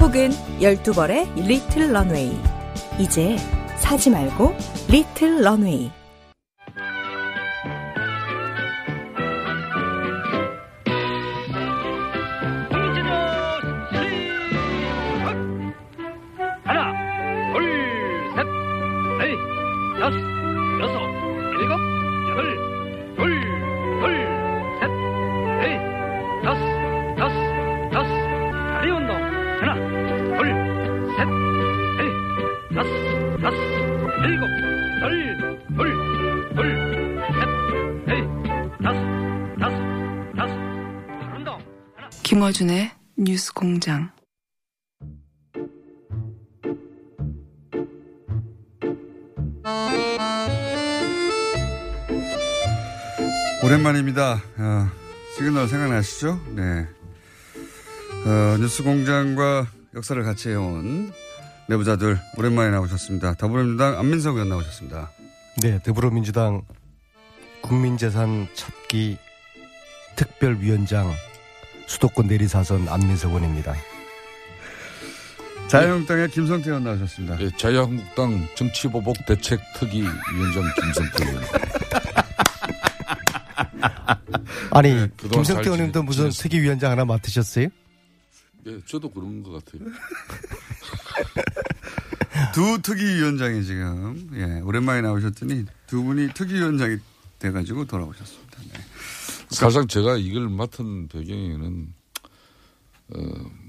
혹은 12벌의 리틀 런웨이. 이제 사지 말고 리틀 런웨이. 김어준의 뉴스 공장. 오랜만입니다. 어, 시그널 생각나시죠? 네. 어, 뉴스 공장과 역사를 같이 해온 내부자들 오랜만에 나오셨습니다. 더불어민주당 안민석 의원 나오셨습니다. 네, 더불어민주당 국민재산 찾기 특별위원장 수도권 내리사선 안민석 의원입니다. 자유한국당의 김성태 의원 나오셨습니다. 예, 자유한국당 정치보복 대책 특위 위원장 김성태 의원. 아니, 네, 김성태 잘 의원님도 무슨 지냈습니다. 특위 위원장 하나 맡으셨어요? 예, 저도 그런 것 같아요. 두 특위위원장이 지금 예, 오랜만에 나오셨더니 두 분이 특위위원장이 돼가지고 돌아오셨습니다. 네. 사실상 제가 이걸 맡은 배경에는 어,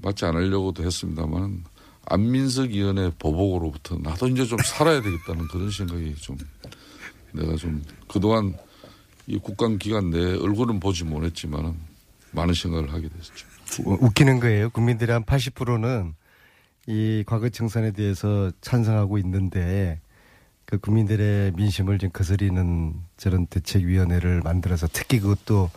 맡지 않으려고도 했습니다만 안민석 의원의 보복으로부터 나도 이제 좀 살아야 되겠다는 그런 생각이 좀 내가 좀 그동안 이 국감 기간 내에 얼굴은 보지 못했지만 많은 생각을 하게 됐죠. 우- 웃기는 거예요. 국민들의 한 80%는 이 과거 청산에 대해서 찬성하고 있는데 그 국민들의 민심을 좀 거스리는 저런 대책위원회를 만들어서 특히 그것도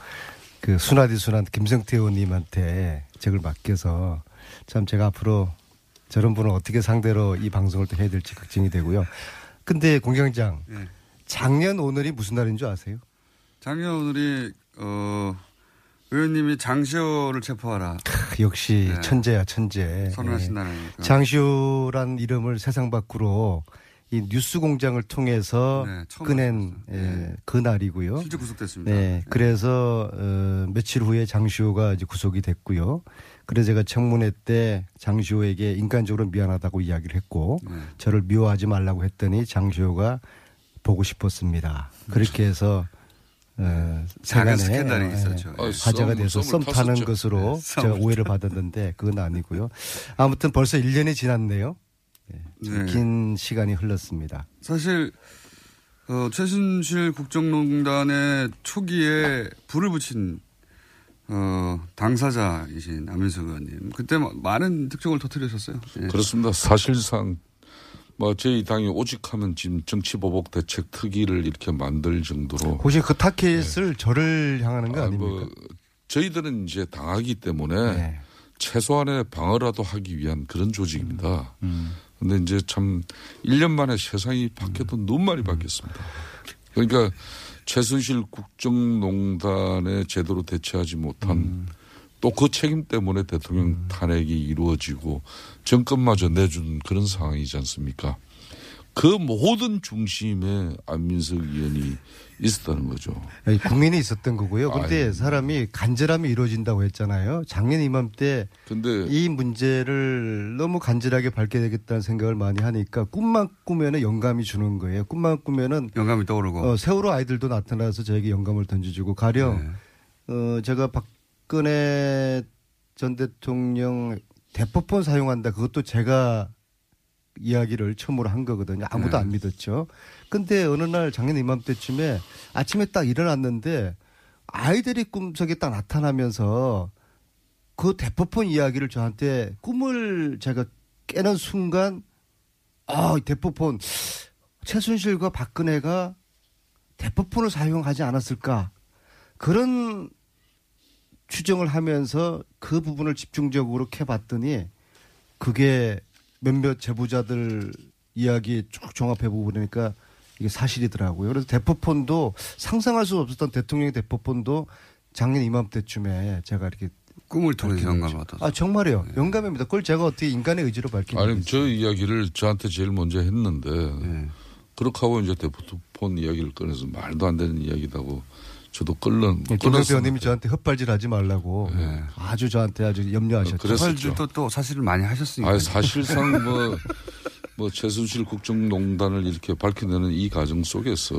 그 순하디 순한 김성태 의원님한테 적을 맡겨서 참 제가 앞으로 저런 분을 어떻게 상대로 이 방송을 또 해야 될지 걱정이 되고요. 근데 공장장 네. 작년 오늘이 무슨 날인 줄 아세요? 작년 오늘이 어, 의원님이 장시호를 체포하라 크, 역시 네. 천재야 천재. 선언하신 예. 날이니까. 장시호란 이름을 세상 밖으로 이 뉴스 공장을 통해서 네, 꺼낸. 예, 그 날이고요. 실제 구속됐습니다. 네, 그래서 어, 며칠 후에 장시호가 이제 구속이 됐고요. 그래서 제가 청문회 때 장시호에게 인간적으로 미안하다고 이야기를 했고 네. 저를 미워하지 말라고 했더니 장시호가 보고 싶었습니다. 그렇게 해서 어, 작은 스캔들이 예, 있었죠. 아, 화제가 썸, 돼서 썸 타는 탔었죠. 것으로 네, 제가 오해를 받았는데 그건 아니고요. 아무튼 벌써 1년이 지났네요. 네. 긴 시간이 흘렀습니다. 사실 어, 최순실 국정농단의 초기에 불을 붙인 어, 당사자이신 안민석 의원님 그때 마- 많은 특종을 터뜨리셨어요. 예. 그렇습니다. 사실상 뭐 저희 당이 오직하면 지금 정치보복 대책 특위를 이렇게 만들 정도로 혹시 그 타켓을 저를 향하는 거 아, 아닙니까? 뭐 저희들은 이제 당하기 때문에 네. 최소한의 방어라도 하기 위한 그런 조직입니다. 음. 근데 이제 참 1년 만에 세상이 바뀌어도 음. 너무 많이 바뀌었습니다. 그러니까 최순실 국정농단에 제대로 대처하지 못한 음. 또그 책임 때문에 대통령 탄핵이 이루어지고 정권마저 내준 그런 상황이지 않습니까? 그 모든 중심에 안민석 의원이 있었다는 거죠. 아니, 국민이 있었던 거고요. 근데 아유. 사람이 간절함이 이루어진다고 했잖아요. 작년 이맘때 근데 이 문제를 너무 간절하게 밝게 되겠다는 생각을 많이 하니까 꿈만 꾸면은 영감이 주는 거예요. 꿈만 꾸면은 영감이 떠오르고 어, 세월호 아이들도 나타나서 저에게 영감을 던져주고 가령 네. 어, 제가 박근혜 전 대통령 대포폰 사용한다. 그것도 제가 이야기를 처음으로 한 거거든요. 아무도 네. 안 믿었죠. 근데 어느 날 작년 이맘때쯤에 아침에 딱 일어났는데 아이들이 꿈속에 딱 나타나면서 그 대포폰 이야기를 저한테 꿈을 제가 깨는 순간 아, 대포폰 최순실과 박근혜가 대포폰을 사용하지 않았을까 그런 추정을 하면서 그 부분을 집중적으로 캐봤더니 그게 몇몇 제보자들 이야기 쭉 종합해 보고 그러니까 이게 사실이더라고요. 그래서 대포폰도 상상할 수 없었던 대통령의 대포폰도 작년 이맘때쯤에 제가 이렇게 꿈을 통해서 밝히는 영감을. 얻었어. 아 정말이요. 영감입니다. 그걸 제가 어떻게 인간의 의지로 밝히는 아니 저 이야기를 저한테 제일 먼저 했는데 네. 그렇게 하고 이제 대포폰 이야기를 꺼내서 말도 안 되는 이야기다고 저도 끌는 예, 김성태 의원님이 저한테 헛발질하지 말라고 네. 아주 저한테 아주 염려하셨죠. 그래서 설주도 또 사실을 많이 하셨으니까. 아 사실상 뭐, 뭐 최순실 국정농단을 이렇게 밝혀내는 이 과정 속에서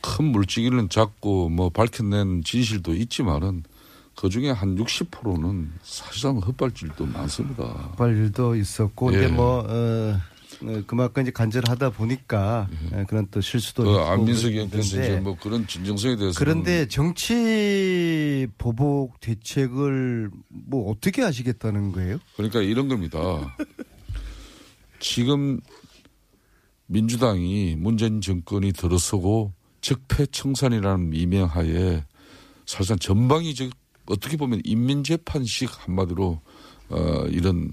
큰 물지기는 잡고 뭐 밝혀낸 진실도 있지만은 그 중에 한 60%는 사실상 헛발질도 많습니다. 헛발질도 있었고 예. 이제 뭐 어, 어, 그만큼 이제 간절하다 보니까 예, 그런 또 실수도 그 있고 안민석 의원께서 뭐 그런 진정성에 대해서 그런데 정치 보복 대책을 뭐 어떻게 하시겠다는 거예요? 그러니까 이런 겁니다. 지금 민주당이 문재인 정권이 들어서고 적폐청산이라는 미명하에 사실상 전방위 즉 어떻게 보면 인민재판식 한마디로 어, 이런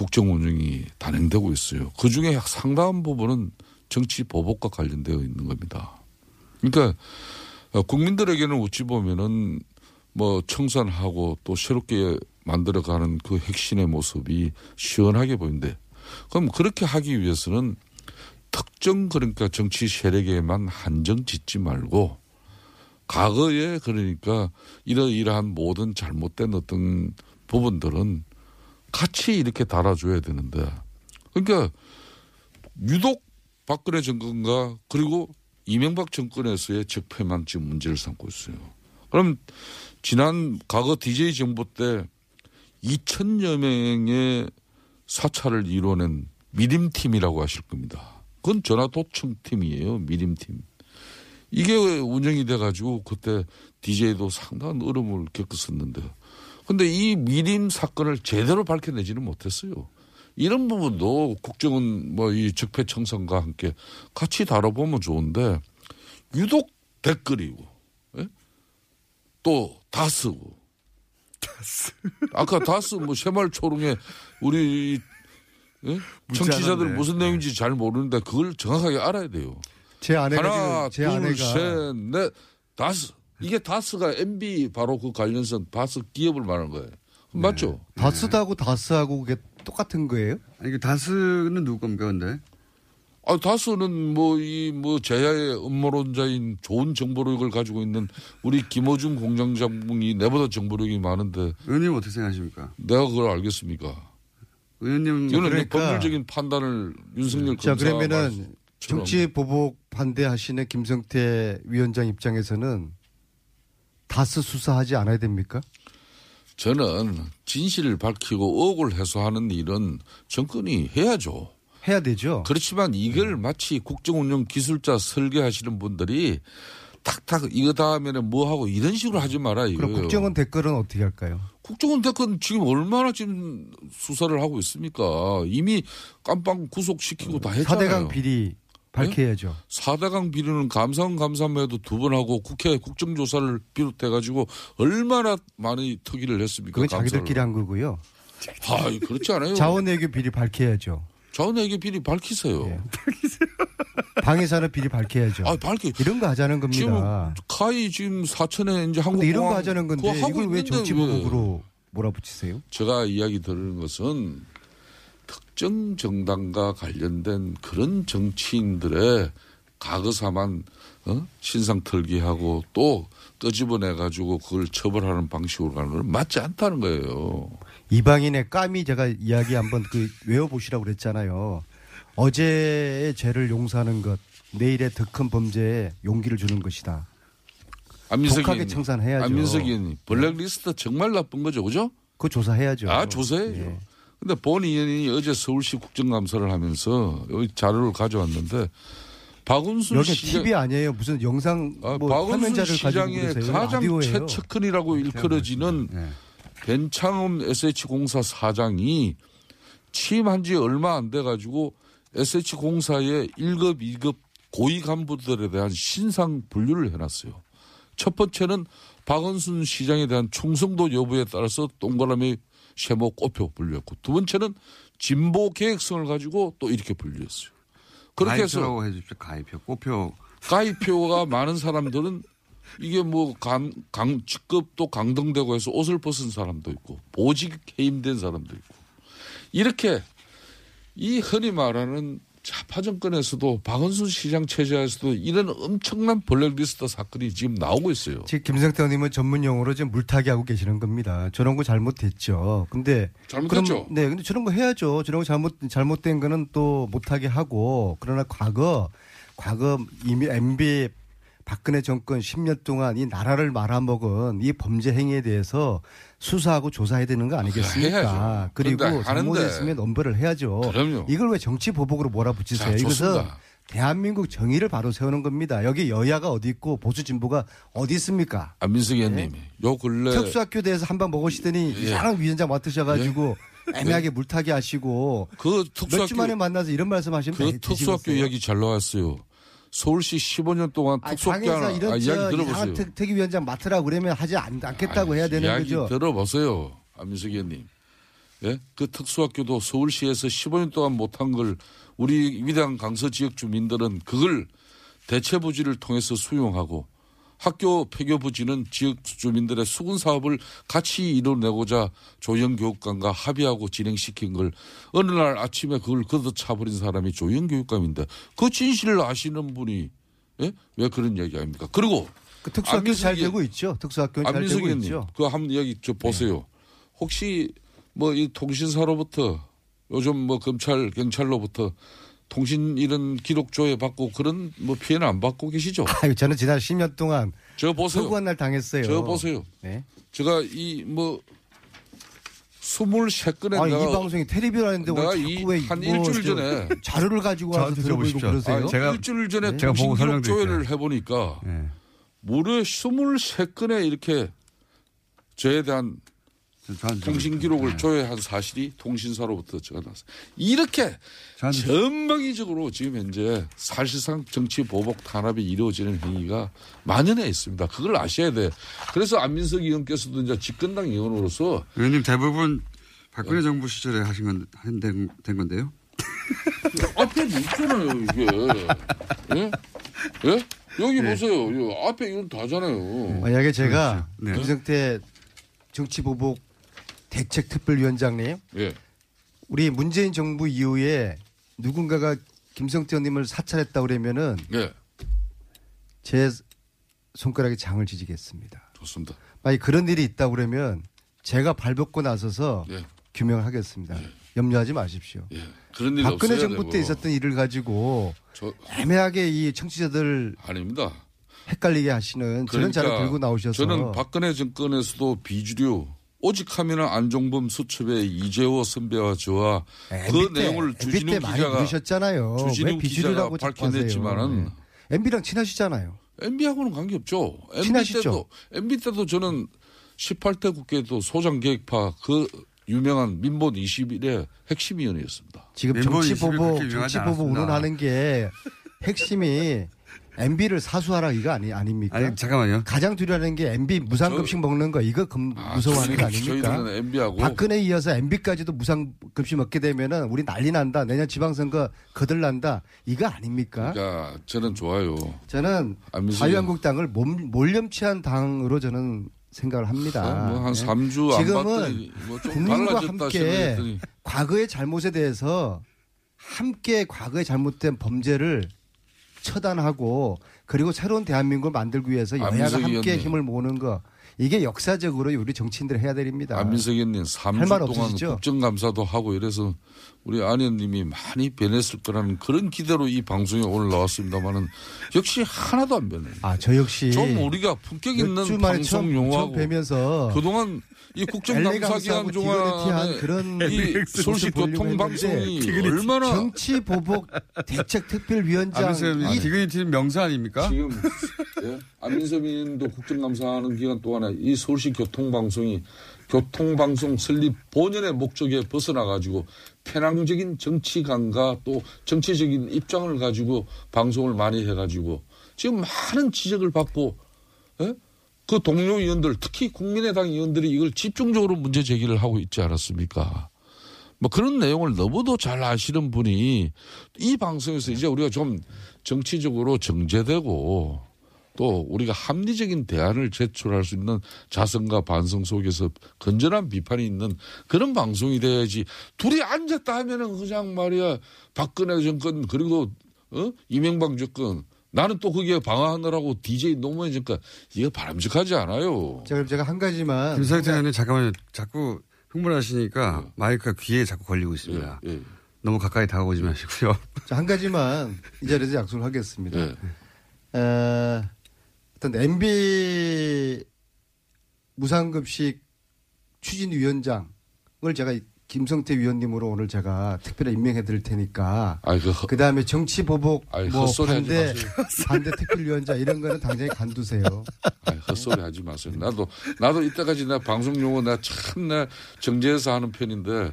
국정 운영이 단행되고 있어요. 그 중에 상당한 부분은 정치 보복과 관련되어 있는 겁니다. 그러니까 어, 국민들에게는 어찌 보면은 뭐 청산하고 또 새롭게 만들어가는 그 핵심의 모습이 시원하게 보이는데 그럼 그렇게 하기 위해서는 특정 그러니까 정치 세력에만 한정 짓지 말고 과거에 그러니까 이러이러한 모든 잘못된 어떤 부분들은 같이 이렇게 달아줘야 되는데 그러니까 유독 박근혜 정권과 그리고 이명박 정권에서의 적폐만 지금 문제를 삼고 있어요. 그럼 지난 과거 DJ 정부 때 2천여 명의 사찰을 이뤄낸 미림팀이라고 하실 겁니다. 그건 전화도청팀이에요. 미림팀. 이게 운영이 돼가지고 그때 DJ도 상당한 어려움을 겪었었는데 근데 이 미림 사건을 제대로 밝혀내지는 못했어요. 이런 부분도 국정은 뭐 이 적폐 청산과 함께 같이 다뤄보면 좋은데 유독 댓글이고 예? 또 다스고 아까 다스 뭐 새말 초롱에 우리 예? 청취자들. 무슨 내용인지 잘 모르는데 그걸 정확하게 알아야 돼요. 제 아내가 하나, 지금 제 둘, 아내가 셋, 넷, 다스. 이게 다스가 MB 바로 그 관련성 다스 기업을 말하는 거예요. 맞죠? 다스하고 다스하고 그게 똑같은 거예요? 아니, 그 다스는 누구 겁니까, 근데? 아, 다스는 뭐, 이, 뭐, 제야의 음모론자인 좋은 정보력을 가지고 있는 우리 김호중 공장장이 내보다 정보력이 많은데 의원님 어떻게 생각하십니까? 내가 그걸 알겠습니까? 의원님. 이거는 그러니까- 법률적인 판단을 윤석열 자 검사 그러면은 정치 보복 반대하시는 김성태 위원장 입장에서는 다스 수사하지 않아야 됩니까? 저는 진실을 밝히고 의혹을 해소하는 일은 정권이 해야죠. 해야 되죠. 그렇지만 이걸 마치 국정운영 기술자 설계하시는 분들이 탁탁 이거 다음에는 뭐 하고 이런 식으로 하지 마라 그럼 이거예요. 국정원 댓글은 어떻게 할까요? 국정원 대권 지금 얼마나 지금 수사를 하고 있습니까? 이미 깜빵 구속시키고 다 했잖아요. 사대강 비리 밝혀야죠. 사대강 비리는 감사원 감사에도 두 번 하고 국회 국정조사를 비롯해 가지고 얼마나 많이 특위를 했습니까? 그건 자기들끼리 한 거고요. 아, 그렇지 않아요. 자원외교 비리 밝혀야죠. 자원외교 비리 밝히세요. 예. 방해산업 비리 밝혀야죠. 아, 밝히. 이런 거 하자는 지금 겁니다. 카이 지금 사천에 이제 한국 이런 거 하자는 건데 이걸 왜 정치 왜? 보복으로 몰아붙이세요? 제가 이야기 들은 것은 특정 정당과 관련된 그런 정치인들의 과거사만 어? 신상 털기하고 또 끄집어내 가지고 그걸 처벌하는 방식으로 가는 건 맞지 않다는 거예요. 이방인의 까미 제가 이야기 한번 그 외워보시라고 그랬잖아요. 어제의 죄를 용서하는 것, 내일의 더 큰 범죄에 용기를 주는 것이다. 안민석 독하게 의원님. 청산해야죠. 안민석 의원님. 블랙리스트 정말 나쁜 거죠. 그죠? 그거 조사해야죠. 아, 조사해야죠. 예. 근데 본 의원이 어제 서울시 국정감사를 하면서 여기 자료를 가져왔는데 박은순 여기 시장 TV 아니에요. 무슨 영상 아, 뭐 박은순 시장의. 가장. 최측근이라고 일컬어지는 네. 벤창흠 SH공사 사장이 취임한 지 얼마 안 돼 가지고 SH공사의 1급, 2급 고위 간부들에 대한 신상 분류를 해놨어요. 첫 번째는 박원순 시장에 대한 충성도 여부에 따라서 동그라미 세모 꼽혀 분류했고 두 번째는 진보 계획성을 가지고 또 이렇게 분류했어요. 그렇게 해서 해주십시오. 가입표. 꼬표. 가입표가 많은 사람들은 이게 뭐 강, 강, 직급도 강등되고 해서 옷을 벗은 사람도 있고 보직 해임된 사람도 있고 이렇게 이 흔히 말하는 좌파 정권에서도 박원순 시장 체제에서도 이런 엄청난 블랙리스트 사건이 지금 나오고 있어요. 지금 김성태 의원님은 전문 용어로 지금 물타기 하고 계시는 겁니다. 저런 거 잘못됐죠. 근데 잘못됐죠? 그럼, 네, 근데 저런 거 해야죠. 저런 거 잘못 잘못된 거는 또 못하게 하고 그러나 과거 과거 이미 MB 박근혜 정권 10년 동안 이 나라를 말아먹은 이 범죄 행위에 대해서 수사하고 조사해야 되는 거 아니겠습니까? 해야죠. 그리고 잘못했으면 엄벌을 해야죠. 그럼요. 이걸 왜 정치 보복으로 몰아붙이세요? 자, 이것은. 대한민국 정의를 바로 세우는 겁니다. 여기 여야가 어디 있고 보수 진보가 어디 있습니까? 안민석 의원님, 요 근래 특수학교 대해서 한 방 먹으시더니 예. 이상한 위원장 맡으셔가지고 애매하게 물타기 하시고 그 특수학교 만에 만나서 이런 말씀하시면 그 되- 특수학교? 이야기 잘 나왔어요. 서울시 15년 동안 당에서 하나 이런 아, 저 이야기 들어보세요. 특, 특위위원장 맡으라고 그러면 하지 않, 않겠다고 해야 되는 이야기 거죠. 들어보세요. 안민석 의원님. 예? 그 특수학교도 서울시에서 15년 동안 못한 걸 우리 위대한 강서 지역 주민들은 그걸 대체 부지를 통해서 수용하고 학교 폐교 부지는 지역 주민들의 수군 사업을 같이 이뤄내고자 조영 교육감과 합의하고 진행시킨 걸 어느 날 아침에 그걸 걷어차버린 사람이 조영 교육감인데 그 진실을 아시는 분이 예? 왜 그런 얘기 아닙니까? 그리고 그 특수학교 잘 되고 있죠. 특수학교는 잘 되고 의원님, 있죠. 네. 그한 이야기 저 보세요. 혹시 뭐 이 통신사로부터 요즘 뭐 검찰 경찰로부터 통신 이런 기록 조회 받고 그런 뭐 피해는 안 받고 계시죠? 아유, 저는 지난 10년 동안 저 보세요. 서구한 날 당했어요. 저 보세요. 네. 제가 이 뭐 23건에 아니, 이 내가 방송이 텔레비전인데 내가 왜이 자꾸 왜한뭐 일주일 저 전에 자료를 가지고 와서 들어보고. 그러세요? 아니, 제가- 일주일 전에 제가 보고 통신 기록. 조회를 해 보니까 예. 무려 23건에 이렇게 저에 대한 들어보십시오. 기록을 예. 조회한 사실이 통신사로부터 제가 나왔어요. 이렇게 저한테- 전방위적으로 지금 현재 사실상 정치 보복 탄압이 이루어지는 행위가 만연해 있습니다. 그걸 아셔야 돼. 그래서 안민석 의원께서도 이제 집권당 의원으로서 의원님 대부분 네. 박근혜 정부 시절에 하신 건, 한- 된, 된 건데요. 앞에 있잖아요, 이게. 예? 예? 여기 보세요. 이 앞에 이건 다잖아요. 만약에 제가 네. 김성태 정치 보복 대책특별위원장님 예. 우리 문재인 정부 이후에 누군가가 김성태 의원님을 사찰했다 그러면은 예. 제 손가락에 장을 지지겠습니다. 좋습니다. 만약 그런 일이 있다 그러면 제가 발벗고 나서서 예. 규명을 하겠습니다. 염려하지 마십시오. 예. 그런 일이 박근혜 정부 되고. 때 있었던 일을 가지고 저, 애매하게 이 청취자들 아닙니다. 헷갈리게 하시는 저런 자료 들고 나오셔서 그러니까 저는 박근혜 정권에서도 비주류 오직 하면은 안종범 수첩의 이재호 선배와 저와 그 MB 때, 내용을 주진우 기자가 부르셨잖아요. 주진우 기자가. 밝혀냈지만은 네. MB랑 친하시잖아요. MB하고는 관계없죠. MB 친하시죠? 때도 MB 때도 저는 18대 국회도 소장 계획파 그 유명한 민본 21의 핵심위원이었습니다. 지금 정치 20이 보복, 정치 보복. 운운하는 게 핵심이 MB를 사수하라 이거 아니 아닙니까? 아니, 잠깐만요. 가장 두려워하는 게 MB 무상급식 먹는 거 이거 금, 무서워하는 거 아닙니까? 저희들은 MB하고 박근혜 이어서 MB까지도 무상급식 먹게 되면은 우리 난리 난다. 내년 지방선거 거들난다. 이거 아닙니까? 그러니까 저는 좋아요. 저는 안민석 자유한국당을 몸, 몰렴치한 당으로 저는 생각을 합니다. 뭐한 네. 3주 안 지금은 뭐좀 국민과 함께 과거의 잘못에 대해서 함께 과거의 잘못된 범죄를 처단하고 그리고 새로운 대한민국을 만들기 위해서 여야가 함께 의원님. 힘을 모으는 거 이게 역사적으로 우리 정치인들이 해야 됩니다. 안민석 의원님 할 3주 말 동안 없으시죠? 국정감사도 하고 이래서 우리 안 의원님이 많이 변했을 거라는 그런 기대로 이 방송에 오늘 나왔습니다만은 역시 하나도 안 변해요. 아, 저 역시 좀 우리가 품격 있는 방송 용어하고 뵈면서 그동안 이 국정감사 엘레강스하고 기간 디그니티한 동안에 그런 이 모습 서울시 보려고 교통 방송이 했는데 얼마나 정치 보복 대책 특별위원장 의원님, 이 디그니티는 명사 아닙니까? 지금 예? 안민석 의원도 국정감사하는 기간 동안에 이 서울시 교통방송이 교통방송 설립 본연의 목적에 벗어나 가지고 편향적인 정치관과 또 정치적인 입장을 가지고 방송을 많이 해가지고 지금 많은 지적을 받고 예? 그 동료 의원들 특히 국민의당 의원들이 이걸 집중적으로 문제 제기를 하고 있지 않았습니까? 뭐 그런 내용을 너무도 잘 아시는 분이 이 방송에서 이제 우리가 좀 정치적으로 정제되고 또 우리가 합리적인 대안을 제출할 수 있는 자성과 반성 속에서 건전한 비판이 있는 그런 방송이 돼야지 둘이 앉았다 하면은 그냥 말이야 박근혜 정권 그리고 어? 이명박 정권 나는 또 거기에 방어하느라고 DJ 노무현 정권 이거 바람직하지 않아요. 자, 그럼 제가 한 가지만 김상태 의원님 잠깐만요. 자꾸 흥분하시니까 마이크가 귀에 자꾸 걸리고 있습니다. 예, 예. 너무 가까이 다가오지 마시고요. 자, 한 가지만 이 자리에서 약속을 하겠습니다. 예. 어, 어떤 MB 무상급식 추진위원장을 제가 김성태 위원님으로 오늘 제가 특별히 임명해 드릴 테니까 아이 그 그 다음에 정치 보복 아이, 뭐 반대. 반대 특별위원장 이런 거는 당장에 간두세요. 아이, 헛소리 하지 마세요. 나도, 나도 이때까지 나 방송 용어 나 참나 정제해서 하는 편인데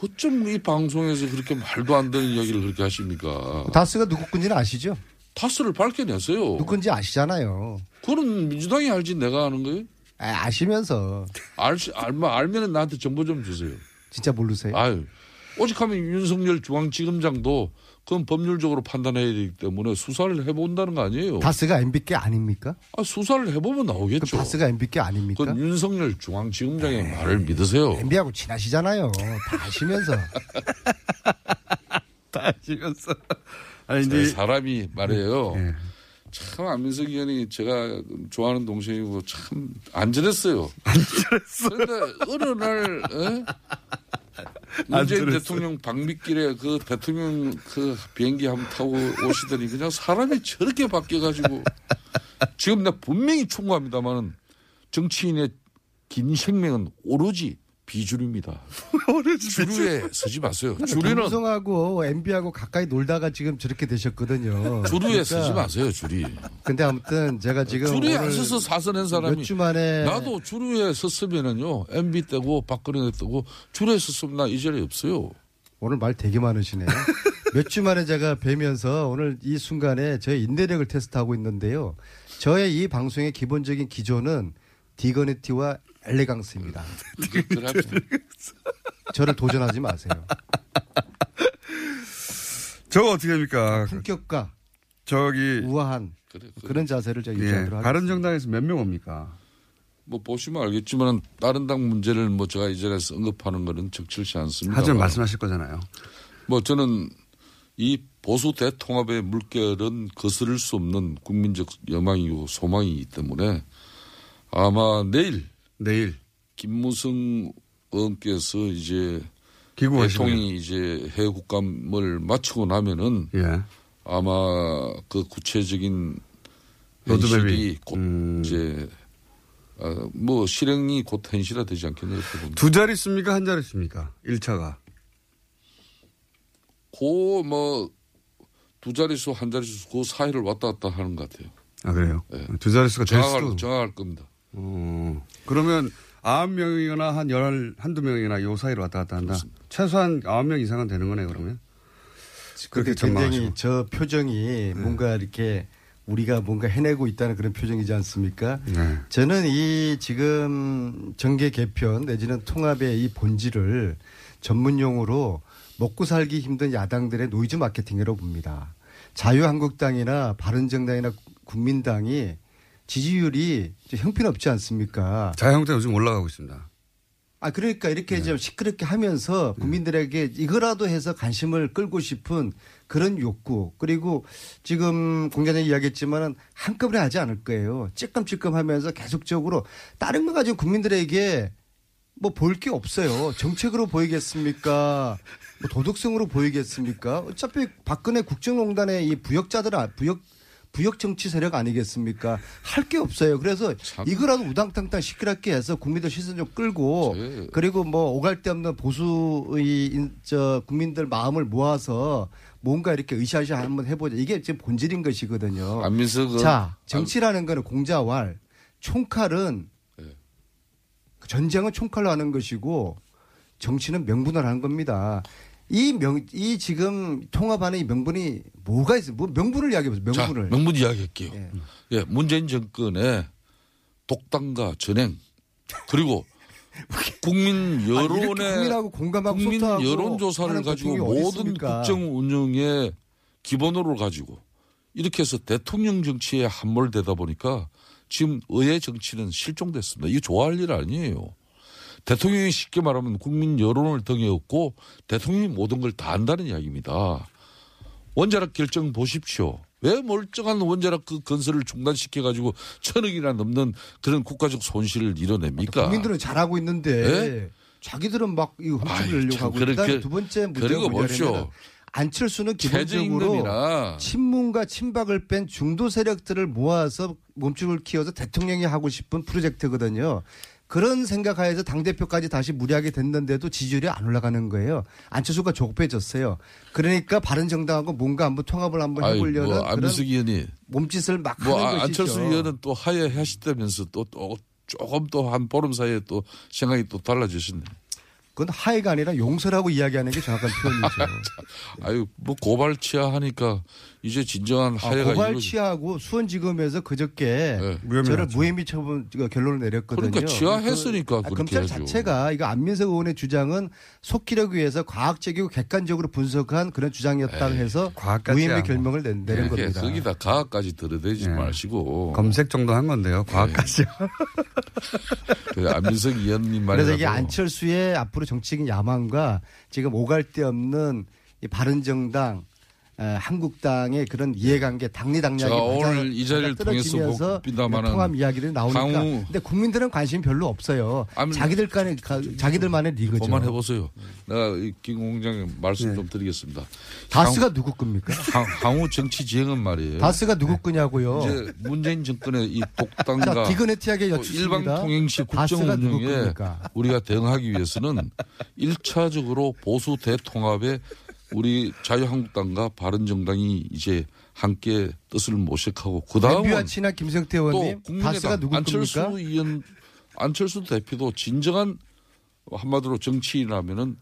어쩜 이 방송에서 그렇게 말도 안 되는 이야기를 그렇게 하십니까? 다스가 누구 건지는 아시죠? 타스를 밝혀내세요. 누구 건지 아시잖아요. 그건 민주당이 알지 내가 아는 거예요? 아, 아시면서 알, 알면, 알면은 나한테 정보 좀 주세요. 진짜 모르세요? 아유. 오직하면 윤석열 중앙지검장도 그건 법률적으로 판단해야 되기 때문에 수사를 해본다는 거 아니에요. 다스가 MB께 아닙니까? 아, 수사를 해보면 나오겠죠. 다스가 MB께 아닙니까? 그건 윤석열 중앙지검장의 말을 믿으세요. MB하고 친하시잖아요. 다 아시면서. 다 아시면서. 아니, 제 이제. 사람이 말이에요. 예. 참 안민석 의원이 제가 좋아하는 동생이고 참 안전했어요. 안전했어. 그런데 어느 날 에? 문재인 안전했어. 대통령 방미길에 그 대통령 그 비행기 한번 타고 오시더니 그냥 사람이 저렇게 바뀌어가지고 지금 나 분명히 충고합니다만은 정치인의 긴 생명은 오로지 비주류입니다. 주류에 서지 마세요. 주류는 방송하고 MB하고 가까이 놀다가 지금 저렇게 되셨거든요. 주류에 서지 마세요. 주리. 근데 아무튼 제가 지금 주류에 안 서서 사서낸 사람이 몇주 만에 나도 주류에 섰으면은요 MB 때고 박근혜 때고 주류에 섰으면 나 이 자리에 없어요. 오늘 말 되게 많으시네요. 몇 주 만에 제가 뵈면서 오늘 이 순간에 저의 인내력을 테스트하고 있는데요. 저의 이 방송의 기본적인 기조는 디거니티와 엘레강스입니다. 저를 도전하지 마세요. 저거 어떻게 합니까? 품격과 저기, 우아한 그래. 그래. 그런 자세를 제가 예. 유지하도록 하겠습니다. 바른 정당에서 몇 명 옵니까? 뭐 보시면 알겠지만 다른 당 문제를 뭐 제가 이전에서 언급하는 거는 적절치 않습니다. 하지만 말씀하실 거잖아요. 뭐 저는 이 보수 대통합의 물결은 거스를 수 없는 국민적 여망이고 소망이기 때문에 아마 내일 내일. 김무성 의원께서 이제. 대통령이 이제 해외 국감을 마치고 나면은 예. 아마 그 구체적인. 현실이 곧 음. 이제 어, 뭐 실행이 곧 현실화되지 않겠나 이렇게 봅니다. 두 자리 씁니까? 한 자리 씁니까? 1차가. 그뭐두 자릿수 한 자릿수 그 사이를 왔다 갔다 하는 것 같아요. 아, 그래요? 네. 두 자릿수가 될 정확할, 수도. 정확할 겁니다. 어. 그러면 아홉 명이거나 한 열, 한두 명이나 요 사이로 왔다 갔다 한다. 그렇습니다. 최소한 아홉 명 이상은 되는 거네, 그러면. 그렇게 굉장히. 저 표정이 뭔가 이렇게 우리가 뭔가 해내고 있다는 그런 표정이지 않습니까? 네. 저는 이 지금 정계 개편 내지는 통합의 이 본질을 전문 용어로 먹고 살기 힘든 야당들의 노이즈 마케팅이라고 봅니다. 자유한국당이나 바른정당이나 국민당이 지지율이 형편없지 않습니까? 자유한국당 요즘 올라가고 있습니다. 아 그러니까 이렇게 네. 좀 시끄럽게 하면서 국민들에게 이거라도 해서 관심을 끌고 싶은 그런 욕구 그리고 지금 공장장이 이야기했지만은 한꺼번에 하지 않을 거예요. 찔끔찔끔하면서 계속적으로 다른 거 가지고 국민들에게 뭐 볼 게 없어요. 정책으로 보이겠습니까? 뭐 도덕성으로 보이겠습니까? 어차피 박근혜 국정농단의 이 부역자들 아- 부역 부역 정치 세력 아니겠습니까? 할 게 없어요. 그래서 참. 이거라도 우당탕탕 시끄럽게 해서 국민들 시선 좀 끌고 제- 그리고 뭐 오갈 데 없는 보수의 인- 저 국민들 마음을 모아서 뭔가 이렇게 으쌰으쌰 한번 해보자. 이게 지금 본질인 것이거든요. 안민석은 자, 정치라는 거는 공자왈, 총칼은 네. 전쟁은 총칼로 하는 것이고 정치는 명분으로 하는 겁니다. 이 명, 이 지금 통합하는 이 명분이 뭐가 있어요? 뭐 명분을 이야기해보세요. 자, 명분을. 명분 이야기할게요. 예. 예, 문재인 정권의 독단과 전행 그리고 국민 여론의 국민하고 공감하고 국민 소통하고 여론 조사를 하는 가지고 모든? 국정 운영의 기본으로 가지고 이렇게 해서 대통령 정치에 함몰되다 보니까 지금 의회 정치는 실종됐습니다. 이거 좋아할 일 아니에요. 대통령이 쉽게 말하면 국민 여론을 등에 업고 대통령이 모든 걸다 한다는 이야기입니다. 원자력 결정 보십시오. 왜 멀쩡한 원자력 그 건설을 중단시켜 가지고 천억이나 넘는 그런 국가적 손실을 이뤄냅니까? 국민들은 잘하고 있는데 예? 자기들은 막 이거 아이, 훔치려고 참, 하고 그다음에 두 번째 문제가 뭐냐면 봅시오. 안철수는 기본적으로 친문과 친박을 뺀 중도 세력들을 모아서 몸집을 키워서 대통령이 하고 싶은 프로젝트거든요. 그런 생각하에서 당대표까지 다시 무리하게 됐는데도 지지율이 안 올라가는 거예요. 안철수가 족배졌어요. 그러니까 바른정당하고 뭔가 한번 통합을 한번 아이, 해보려는 뭐 안민석 의원이 몸짓을 막 뭐 하는 아, 것이죠. 안철수 의원은 또 하야 하시다면서 또, 또 조금 또 한 보름 사이에 또 생각이 또 달라지셨네. 그건 하해가 아니라 용서라고 이야기하는 게 정확한 표현이죠. 아유 뭐 고발 취하하니까 이제 진정한 아, 하야가 고발 이루어지- 취하고 수원지검에서 그저께 네. 무혐의 저를. 무혐의 처분 그 결론을 내렸거든요. 그러니까 취하했으니까 그- 아, 검찰 하죠. 자체가 이거 안민석 의원의 주장은 속기력 위해서 과학적이고 객관적으로 분석한 그런 주장이었다고 해서 무혐의 뭐. 결명을 내, 내린 이렇게 겁니다. 거기다 가학까지 들어대지 네. 마시고 검색 정도 한 건데요. 과학까지요. 그 안민석 의원님 말이라도 그래서 이게 안철수의 앞으로 정치적인 야망과 지금 오갈 데 없는 이 바른정당 에, 한국당의 그런 이해관계 당리당략이 오늘 이 자리를 통해서 봅니다마는 통합 이야기들이 나오니까 강우- 근데 국민들은 관심이 별로 없어요. 아니, 자기들 간의 가- 자기들만의 리그죠. 그만 해보세요. 내가 이김 공장에 말씀 좀 드리겠습니다. 다스가 누구 겁니까? 향, 향후 정치 지형은 말이에요. 다스가 누구 거냐고요. 이제 문재인 정권의 이 자, 독단과 여쭙습니다. 일방 통행시 국정 운영에? 우리가 대응하기 위해서는 일차적으로 보수 대통합에 우리 자유한국당과 바른정당이 이제 함께 뜻을 모색하고 그 MB와 친한 김성태 또 의원님 다스가 누구 안철수? 의원 안철수 대표도 진정한 한마디로 정치인이라면은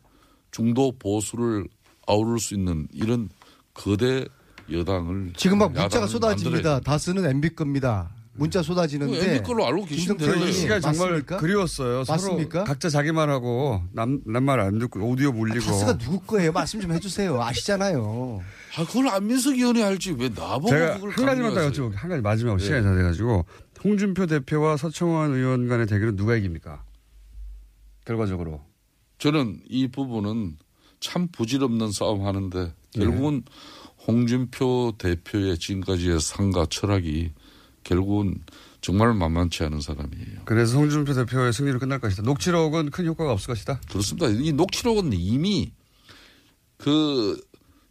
중도 보수를 아우를 수 있는 이런 거대 여당을 지금 막 문자가 쏟아집니다. 다스는 MB 겁니다. 문자 쏟아지는데 그 걸로 알고 계신데. 시가 정말 맞습니까? 그리웠어요. 맞습니까? 서로 각자 자기 말 하고 남남 말 안 듣고 오디오 물리고. 다스가 누구 거예요? 말씀 좀 해주세요. 아시잖아요. 아, 그걸 안민석 의원이 알지 왜 나보고 제가 그걸 한 가지만 더? 여쭤볼게요. 한 가지 마지막 네. 시간이 다 돼가지고 홍준표 대표와 서청원 의원 간의 대결은 누가 이깁니까? 결과적으로. 저는 이 부분은 참 부질없는 싸움 하는데 결국은 홍준표 대표의 지금까지의 상가 철학이 결국은 정말 만만치 않은 사람이에요. 그래서 홍준표 대표의 승리로 끝날 것이다. 녹취록은 큰 효과가 없을 것이다. 그렇습니다. 이 녹취록은 이미 그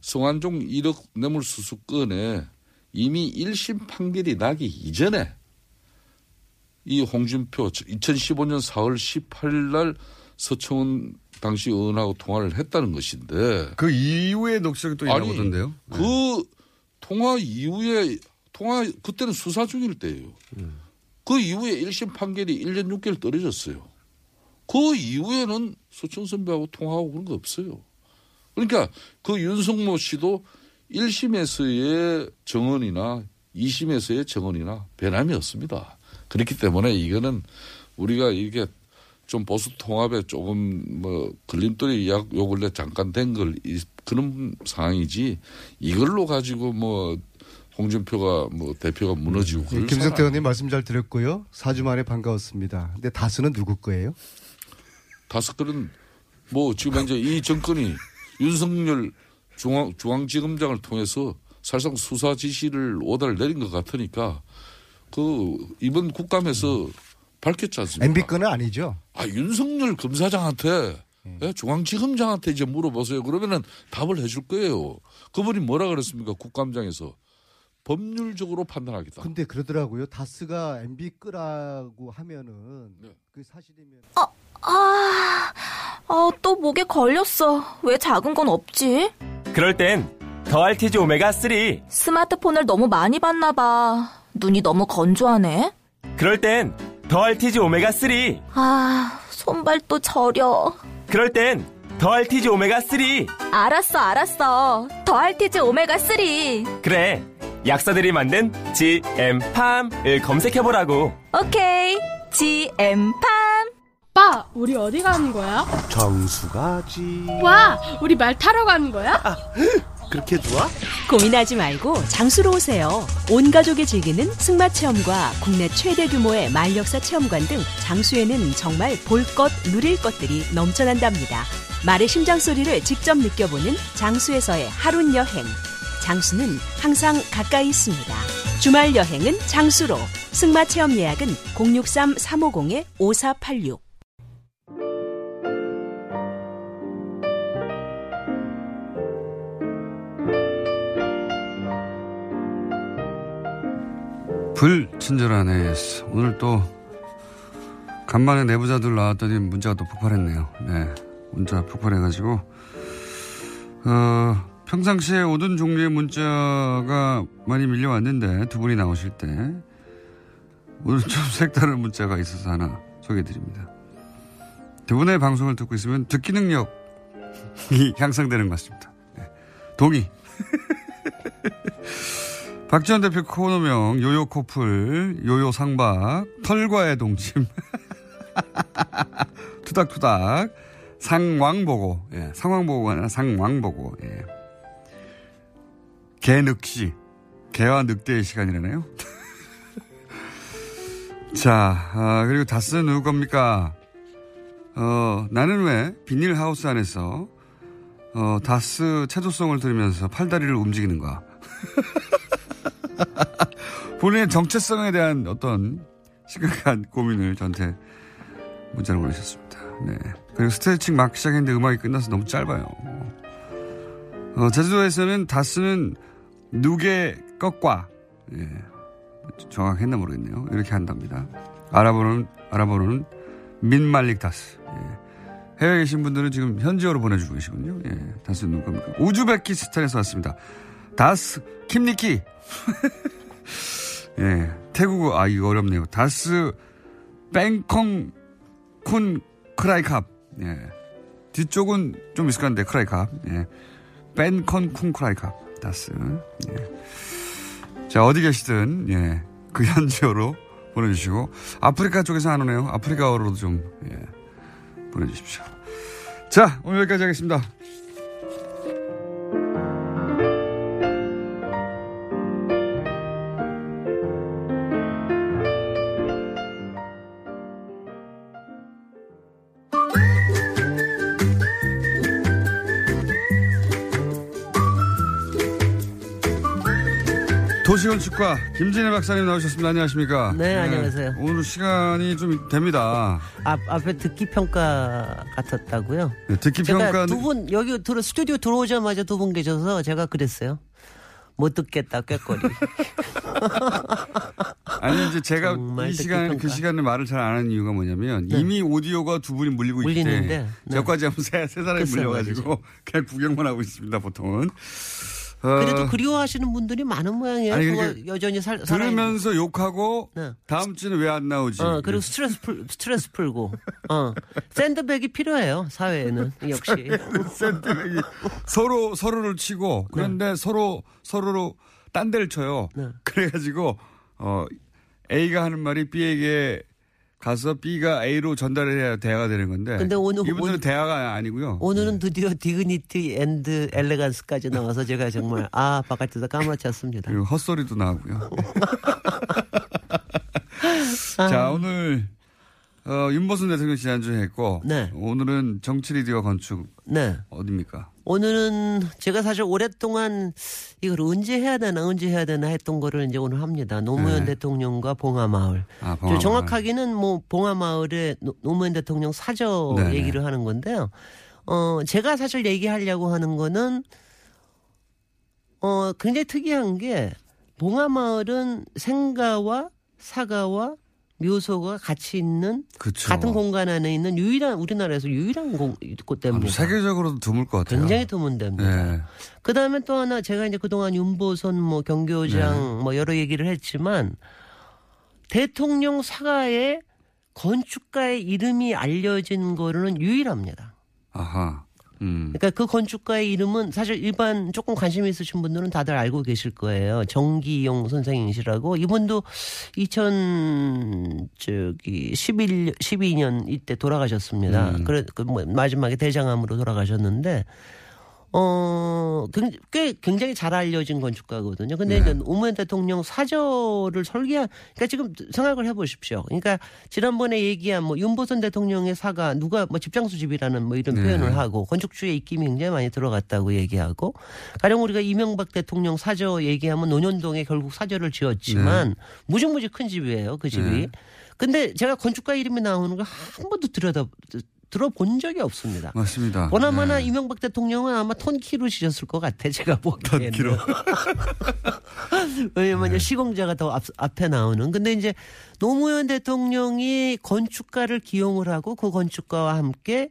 성완종 1억 뇌물수수 건에 이미 1심 판결이 나기 이전에 이 홍준표 2015년 4월 18일 날 서청원 당시 의원하고 통화를 했다는 것인데 그 이후에 녹취록이 또 있나 아니, 보던데요. 그 통화 이후에 통화 그때는 수사 중일 때예요. 그 이후에 1심 판결이 1년 6개월 떨어졌어요. 그 이후에는 소청 선배하고 통화하고 그런 거 없어요. 그러니까 그 윤석모 씨도 1심에서의 정언이나 2심에서의 정언이나 변함이 없습니다. 그렇기 때문에 이거는 우리가 이게 좀 보수 통합에 조금 뭐 걸림돌이 약 요 근래 잠깐 된 걸 그런 상황이지 이걸로 가지고 뭐 홍준표가 뭐 대표가 무너지고 그럴 김성태 의원님 말씀 잘 들었고요. 4주 만에 반가웠습니다. 근데 다스는 누구 거예요? 다섯 그런 뭐 지금 현재 이 정권이 윤석열 중앙 중앙지검장을 통해서 사실상 수사 지시를 오다를 내린 것 같으니까 그 이번 국감에서 밝혔지 않습니까? MB 건은 아니죠. 아 윤석열 검사장한테 예, 중앙지검장한테 이제 물어보세요. 그러면은 답을 해줄 거예요. 그분이 뭐라 그랬습니까? 국감장에서 법률적으로 판단하겠다. 근데 그러더라고요. 다스가 MB 끄라고 하면은 네. 그 사실이면 아, 아, 또 목에 걸렸어. 왜 작은 건 없지? 그럴 땐 더 알티지 오메가 3. 스마트폰을 너무 많이 봤나 봐. 눈이 너무 건조하네. 그럴 땐 더 알티지 오메가 3. 아, 손발도 저려. 그럴 땐 더 알티지 오메가 3. 알았어, 알았어. 더 알티지 오메가 3. 그래. 약사들이 만든 GM팜을 검색해보라고. 오케이. GM팜. 오빠, 우리 어디 가는 거야? 정수 가지. 와, 우리 말 타러 가는 거야? 그렇게 좋아? 고민하지 말고 장수로 오세요. 온 가족이 즐기는 승마 체험과 국내 최대 규모의 말역사 체험관 등 장수에는 정말 볼 것, 누릴 것들이 넘쳐난답니다. 말의 심장 소리를 직접 느껴보는 장수에서의 하룬 여행. 장수는 항상 가까이 있습니다. 주말 여행은 장수로. 승마 체험 예약은 063-350-5486. 불친절한 AS. 오늘 또 간만에 내부자들 나왔더니 문자가 또 폭발했네요. 네. 문자 폭발해가지고, 어, 평상시에 오던 종류의 문자가 많이 밀려왔는데 두 분이 나오실 때 오늘 좀 색다른 문자가 있어서 하나 소개해드립니다. 두 분의 방송을 듣고 있으면 듣기 능력이 향상되는 것 같습니다. 네. 동의. 박지원 대표 코너명 요요 코플 요요 상박 털과의 동침 투닥투닥 상왕보고 예, 상왕보고가 아니라 상왕보고 예. 개늑시 개와 늑대의 시간이라네요 자 아, 그리고 다스 누구 겁니까 어, 나는 왜 비닐하우스 안에서 어, 다스 체조성을 들으면서 팔다리를 움직이는가 본인의 정체성에 대한 어떤 심각한 고민을 저한테 문자로 보내셨습니다. 네. 그리고 스트레칭 막 시작했는데 음악이 끝나서 너무 짧아요. 어, 제주도에서는 다스는 누게 꺾과, 예. 정확했나 모르겠네요. 이렇게 한답니다. 알아보는, 알아보는 민말릭 다스. 예. 해외에 계신 분들은 지금 현지어로 보내주고 계시군요. 예. 다스 누굽니까? 우즈베키스탄에서 왔습니다. 다스 킴니키. 예. 태국어, 아, 이거 어렵네요. 다스 เป็นของ คุณ ใครครับ. 예. 뒤쪽은 좀 같은데, ใครครับ. 예. เป็นของ คุณ ใครครับ. 다스. 예. 자, 어디 계시든, 예. 그 현지어로 보내주시고, 아프리카 쪽에서 안 오네요. 아프리카어로도 좀, 예. 보내주십시오. 자, 오늘 여기까지 하겠습니다. 도시건축가 김진애 박사님 나오셨습니다. 안녕하십니까? 네, 안녕하세요. 오늘 시간이 좀 됩니다. 앞, 앞에 듣기 평가 같았다고요? 네, 듣기 평가 두분 여기 들어 스튜디오 들어오자마자 두 분 계셔서 제가 그랬어요. 못 듣겠다 꾀거리. 아니 이제 제가 이 시간 그 시간에 말을 잘 안 하는 이유가 뭐냐면 네. 이미 오디오가 두 분이 물리고 있는데 네. 저까지 하면 세, 세 사람이 물려가지고 그냥 구경만 하고 있습니다 보통은. 그래도 어... 그리워하시는 분들이 많은 모양이에요. 아니, 그거 여전히 살, 들으면서 살아있는. 욕하고 네. 다음 주는 왜 안 나오지? 어, 그리고 스트레스 풀 스트레스 풀고. 어. 샌드백이 필요해요 사회에는 역시. 샌드백이 서로 서로를 치고 그런데 네. 서로 서로로 딴 데를 쳐요. 네. 그래가지고 어 A가 하는 말이 B에게 가서 B가 A로 전달을 해야 대화가 되는 건데. 근데 오늘 이분들은 대화가 아니고요. 오늘은 드디어 dignity and elegance까지 나와서 제가 정말 아 바깥에서 까무러쳤습니다. 그리고 헛소리도 나오고요. 자 오늘 어, 윤보선 대통령 지난주에 했고 네. 오늘은 정치 리더의 건축 네. 어딥니까? 오늘은 제가 사실 오랫동안 이걸 언제 해야 되나 언제 해야 되나 했던 거를 이제 오늘 합니다. 노무현 네. 대통령과 봉하마을. 아, 봉하마을. 정확하게는 뭐 봉하마을의 노무현 대통령 사저 네, 네 얘기를 하는 건데요. 어 제가 사실 얘기하려고 하는 거는 어 굉장히 특이한 게 봉하마을은 생가와 사가와 묘소가 같이 있는 그쵸. 같은 공간 안에 있는 유일한 우리나라에서 유일한 공, 곳대입니다. 세계적으로도 드물 것 같아요. 굉장히 드문 데입니다. 네. 그 다음에 또 하나 제가 이제 그동안 윤보선 뭐 경교장 네. 뭐 여러 얘기를 했지만 대통령 사가에 건축가의 이름이 알려진 거로는 유일합니다. 아하. 음. 그러니까 그 건축가의 이름은 사실 일반 조금 관심 있으신 분들은 다들 알고 계실 거예요. 정기용 선생님이시라고 이분도 2000 저기 11 12년 이때 돌아가셨습니다. 음. 그래 그 뭐 마지막에 대장암으로 돌아가셨는데 어, 굉- 꽤 굉장히 잘 알려진 건축가거든요. 근데 네. 이제 노무현 대통령 사저를 설계한, 그러니까 지금 생각을 해보십시오. 그러니까 지난번에 얘기한 뭐 윤보선 대통령의 사가 누가 뭐 집장수 집이라는 뭐 이런 네. 표현을 하고 건축주의 입김이 굉장히 많이 들어갔다고 얘기하고 가령 우리가 이명박 대통령 사저 얘기하면 논현동에 결국 사저를 지었지만 무지무지 큰 집이에요. 그 집이. 네. 근데 제가 건축가 이름이 나오는 걸 한 번도 들여다 들어본 적이 없습니다. 맞습니다. 보나마나 네. 이명박 대통령은 아마 톤키로 지셨을 것 같아. 제가 보기에는. 톤키로. 왜냐면 네. 시공자가 더 앞, 앞에 나오는. 근데 이제 노무현 대통령이 건축가를 기용을 하고 그 건축가와 함께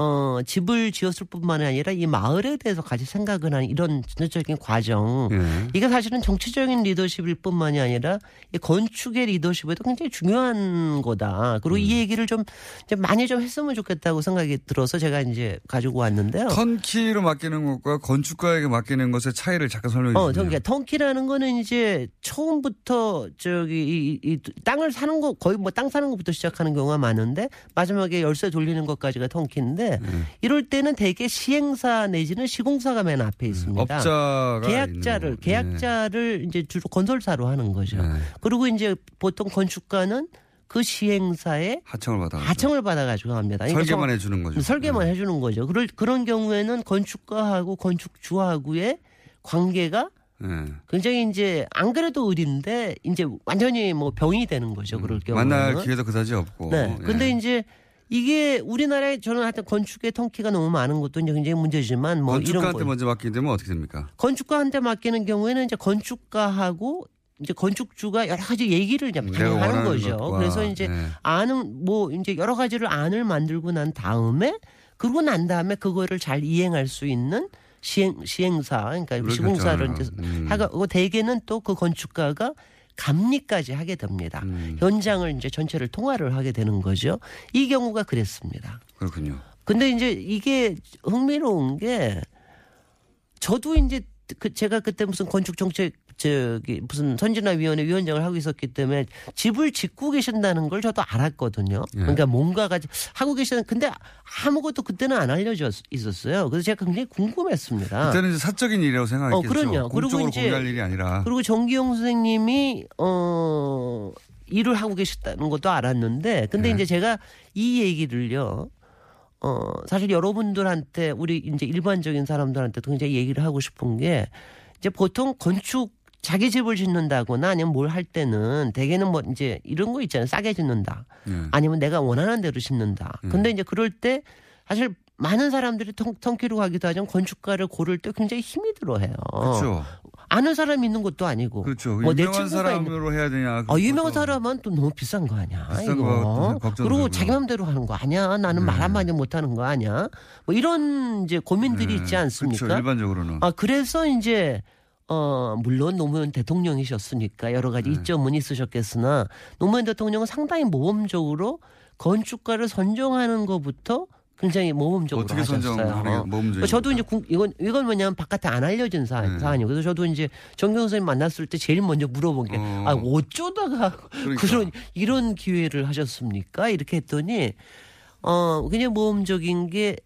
어, 집을 지었을 뿐만 아니라 이 마을에 대해서 같이 생각을 하는 이런 전체적인 과정. 예. 이게 사실은 정치적인 리더십일 뿐만이 아니라 이 건축의 리더십에도 굉장히 중요한 거다. 그리고 음. 이 얘기를 좀 이제 많이 좀 했으면 좋겠다고 생각이 들어서 제가 이제 가지고 왔는데요. 턴키로 맡기는 것과 건축가에게 맡기는 것의 차이를 잠깐 설명해 어, 주세요. 그러니까 턴키라는 거는 이제 처음부터 저기 이, 이 땅을 사는 거 거의 뭐 땅 사는 것부터 시작하는 경우가 많은데 마지막에 열쇠 돌리는 것까지가 턴키인데 네. 이럴 때는 대개 시행사 내지는 시공사가 맨 앞에 있습니다. 음, 업자가 계약자를. 계약자를 이제 주로 건설사로 하는 거죠. 네. 그리고 이제 보통 건축가는 그 시행사에 하청을 받아. 하청을 받아 가지고 합니다. 그러니까 설계만 저- 해주는 거죠. 설계만 해주는 거죠. 그럴 그런 경우에는 건축가하고 건축주하고의 관계가 네. 굉장히 이제 안 그래도 의리인데 이제 완전히 뭐 병이 되는 거죠. 그럴 경우는. 음, 만날 기회도 그다지 없고. 네. 예. 근데 이제 이게 우리나라에 저는 하여튼 건축의 턴키가 너무 많은 것도 이제 굉장히 문제지만 뭐 건축가한테 거 먼저 맡기게 되면 어떻게 됩니까? 건축가한테 맡기는 경우에는 이제 건축가하고 이제 건축주가 여러 가지 얘기를 이제 많이 내가 하는 원하는 거죠. 것과, 그래서 이제 네. 안은 뭐 이제 여러 가지를 안을 만들고 난 다음에 그러고 난 다음에 그거를 잘 이행할 수 있는 시행 시행사 그러니까 시공사를 이제 음. 하고 대개는 또 그 건축가가 감리까지 하게 됩니다. 음. 현장을 이제 전체를 통화를 하게 되는 거죠. 이 경우가 그랬습니다. 그렇군요. 근데 이제 이게 흥미로운 게 저도 이제 그 제가 그때 무슨 건축 정책 저기 무슨 선진화위원회 위원장을 하고 있었기 때문에 집을 짓고 계신다는 걸 저도 알았거든요. 예. 그러니까 뭔가가 하고 계시는 근데 아무것도 그때는 안 알려져 있었어요. 그래서 제가 굉장히 궁금했습니다. 그때는 이제 사적인 일이라고 생각했겠죠. 어, 그럼요. 그리고 이제- 공개할 일이 아니라. 그리고 정기용 선생님이 어 일을 하고 계셨다는 것도 알았는데 근데 네. 이제 제가 이 얘기를요. 어 사실 여러분들한테 우리 이제 일반적인 사람들한테도 굉장히 얘기를 하고 싶은 게 이제 보통 건축 자기 집을 짓는다거나 아니면 뭘 할 때는 대개는 뭐 이제 이런 거 있잖아요. 싸게 짓는다. 예. 아니면 내가 원하는 대로 짓는다. 음. 근데 이제 그럴 때 사실 많은 사람들이 턴, 턴키로 가기도 하지만 건축가를 고를 때 굉장히 힘이 들어해요. 그렇죠. 아는 사람이 있는 것도 아니고. 그렇죠. 뭐내 유명한 친구가 있는- 사람으로 해야 되냐. 어, 유명한 사람은 또 너무 비싼 거 아니야. 비싼 이거. 거. 그리고 자기 맘대로 하는 거 아니야. 나는 말 네. 한마디 못 하는 거 아니야. 뭐 이런 이제 고민들이 네. 있지 않습니까? 그렇죠. 일반적으로는. 아, 그래서 이제 어, 물론 노무현 대통령이셨으니까 여러 가지 네. 이점은 있으셨겠으나 노무현 대통령은 상당히 모범적으로 건축가를 선정하는 것부터 굉장히 모범적으로 어떻게 하셨어요. 게 모범적입니까? 저도 이제 궁- 이건 이건 뭐냐면 바깥에 안 알려진 사, 네. 사안이고 그래서 저도 이제 정경 선생님 만났을 때 제일 먼저 물어본 게 어. 아, 어쩌다가 그러니까. 그런 이런 기회를 하셨습니까? 이렇게 했더니 어 굉장히 모범적인 게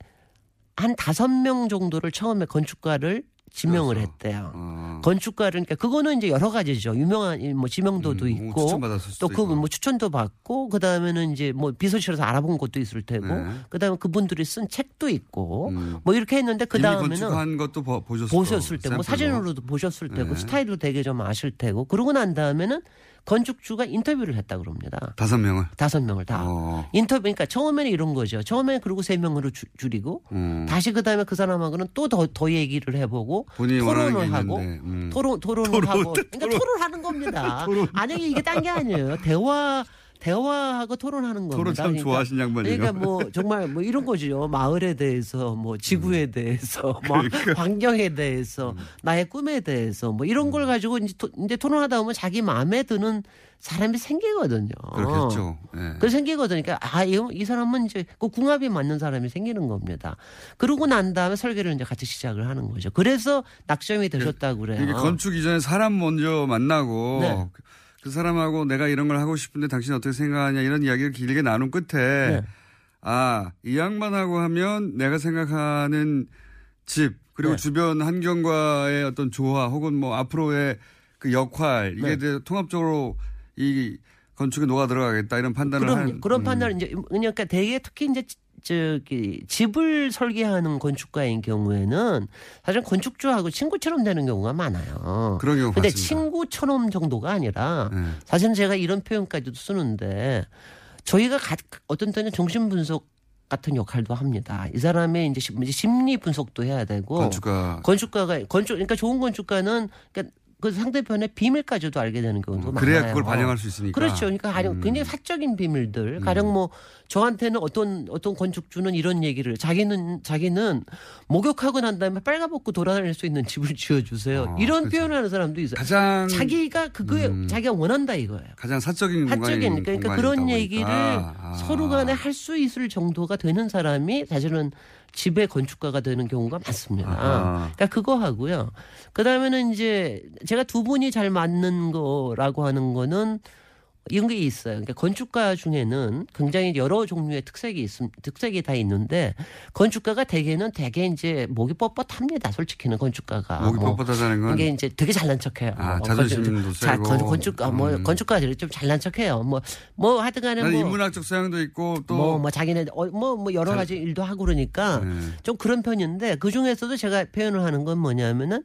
한 다섯 명 정도를 처음에 건축가를 지명을 그래서. 했대요. 어. 건축가를 그러니까 그거는 이제 여러 가지죠. 유명한 뭐 지명도도 음, 뭐 있고 또 그. 뭐 추천도 받고 그 다음에는 이제 뭐 비서실에서 알아본 것도 있을 테고 네. 그 다음에 그분들이 쓴 책도 있고 음. 뭐 이렇게 했는데 이미 그다음에는 건축한 것도 보- 보셨을 보셨을 테고 뭐 샘플로. 사진으로도 보셨을 테고 네. 스타일도 되게 좀 아실 테고 그러고 난 다음에는 건축주가 인터뷰를 했다 그럽니다. 다섯 명을. 다섯 명을 다. 어. 인터뷰 그러니까 처음에는 이런 거죠. 처음에 그리고 세 명으로 주- 줄이고 음. 다시 그다음에 그 사람하고는 또 더더 얘기를 해보고 토론을 하고 음. 토론 토론을 토론, 하고 그러니까 토론하는 겁니다. 아니 이게 딴 게 아니에요. 대화 대화하고 토론하는 겁니다. 토론 참 그러니까, 좋아하신 양반이에요. 그러니까 뭐 정말 뭐 이런 거죠. 마을에 대해서 뭐 지구에 대해서 뭐 그러니까. 환경에 대해서 나의 꿈에 대해서 뭐 이런 걸 가지고 이제, 토, 이제 토론하다 보면 자기 마음에 드는 사람이 생기거든요. 그렇겠죠. 예. 그 생기거든요. 그러니까 아, 이, 이 사람은 이제 그 궁합이 맞는 사람이 생기는 겁니다. 그러고 난 다음에 설계를 이제 같이 시작을 하는 거죠. 그래서 낙점이 되셨다고 그래요. 이게 건축 이전에 사람 먼저 만나고 네. 그 사람하고 내가 이런 걸 하고 싶은데 당신 어떻게 생각하냐 이런 이야기를 길게 나눈 끝에 네. 아, 이 양반하고 하면 내가 생각하는 집 그리고 네. 주변 환경과의 어떤 조화 혹은 뭐 앞으로의 그 역할 이게 네. 통합적으로 이 건축에 녹아 들어가겠다 이런 판단을 그런 한 그런 음. 판단을 이제 그러니까 대개 특히 이제 저기 집을 설계하는 건축가인 경우에는 사실 건축주하고 친구처럼 되는 경우가 많아요. 그런 경우 근데 많습니다. 친구처럼 정도가 아니라 네. 사실은 제가 이런 표현까지도 쓰는데 저희가 가- 어떤 때는 정신 분석 같은 역할도 합니다. 이 사람의 이제 심리 분석도 해야 되고 건축가 건축가가 건축 그러니까 좋은 건축가는 그러니까 그 상대편의 비밀까지도 알게 되는 경우도 많아요. 그래야 그걸 반영할 수 있으니까. 그렇죠. 그러니까 가령 음. 굉장히 사적인 비밀들. 가령 뭐 저한테는 어떤 어떤 건축주는 이런 얘기를 자기는 자기는 목욕하고 난 다음에 빨가벗고 돌아다닐 수 있는 집을 지어주세요. 아, 이런 그렇죠. 표현을 하는 사람도 있어요. 가장 자기가 그거에 음. 자기가 원한다 이거예요. 가장 사적인 사적인 그러니까 그런 얘기를. 아. 서로 간에 할 수 있을 정도가 되는 사람이 사실은 집의 건축가가 되는 경우가 많습니다. 아하. 그러니까 그거 하고요. 그 다음에는 이제 제가 두 분이 잘 맞는 거라고 하는 거는 이런 게 있어요. 그러니까 건축가 중에는 굉장히 여러 종류의 특색이 있, 특색이 다 있는데 건축가가 대개는 대개 이제 목이 뻣뻣합니다. 솔직히는 건축가가 목이 뭐 뻣뻣하다는 건 이게 이제 되게 잘난 척해요. 아, 뭐 자존심도 자. 건- 건축가 뭐 음. 건축가가 좀 잘난 척해요. 뭐뭐 하여튼간에 나는 뭐 인문학적 소양도 있고 또 뭐, 뭐 자기네 어, 뭐, 뭐 여러 잘- 가지 일도 하고 그러니까 네. 좀 그런 편인데 그 중에서도 제가 표현을 하는 건 뭐냐면은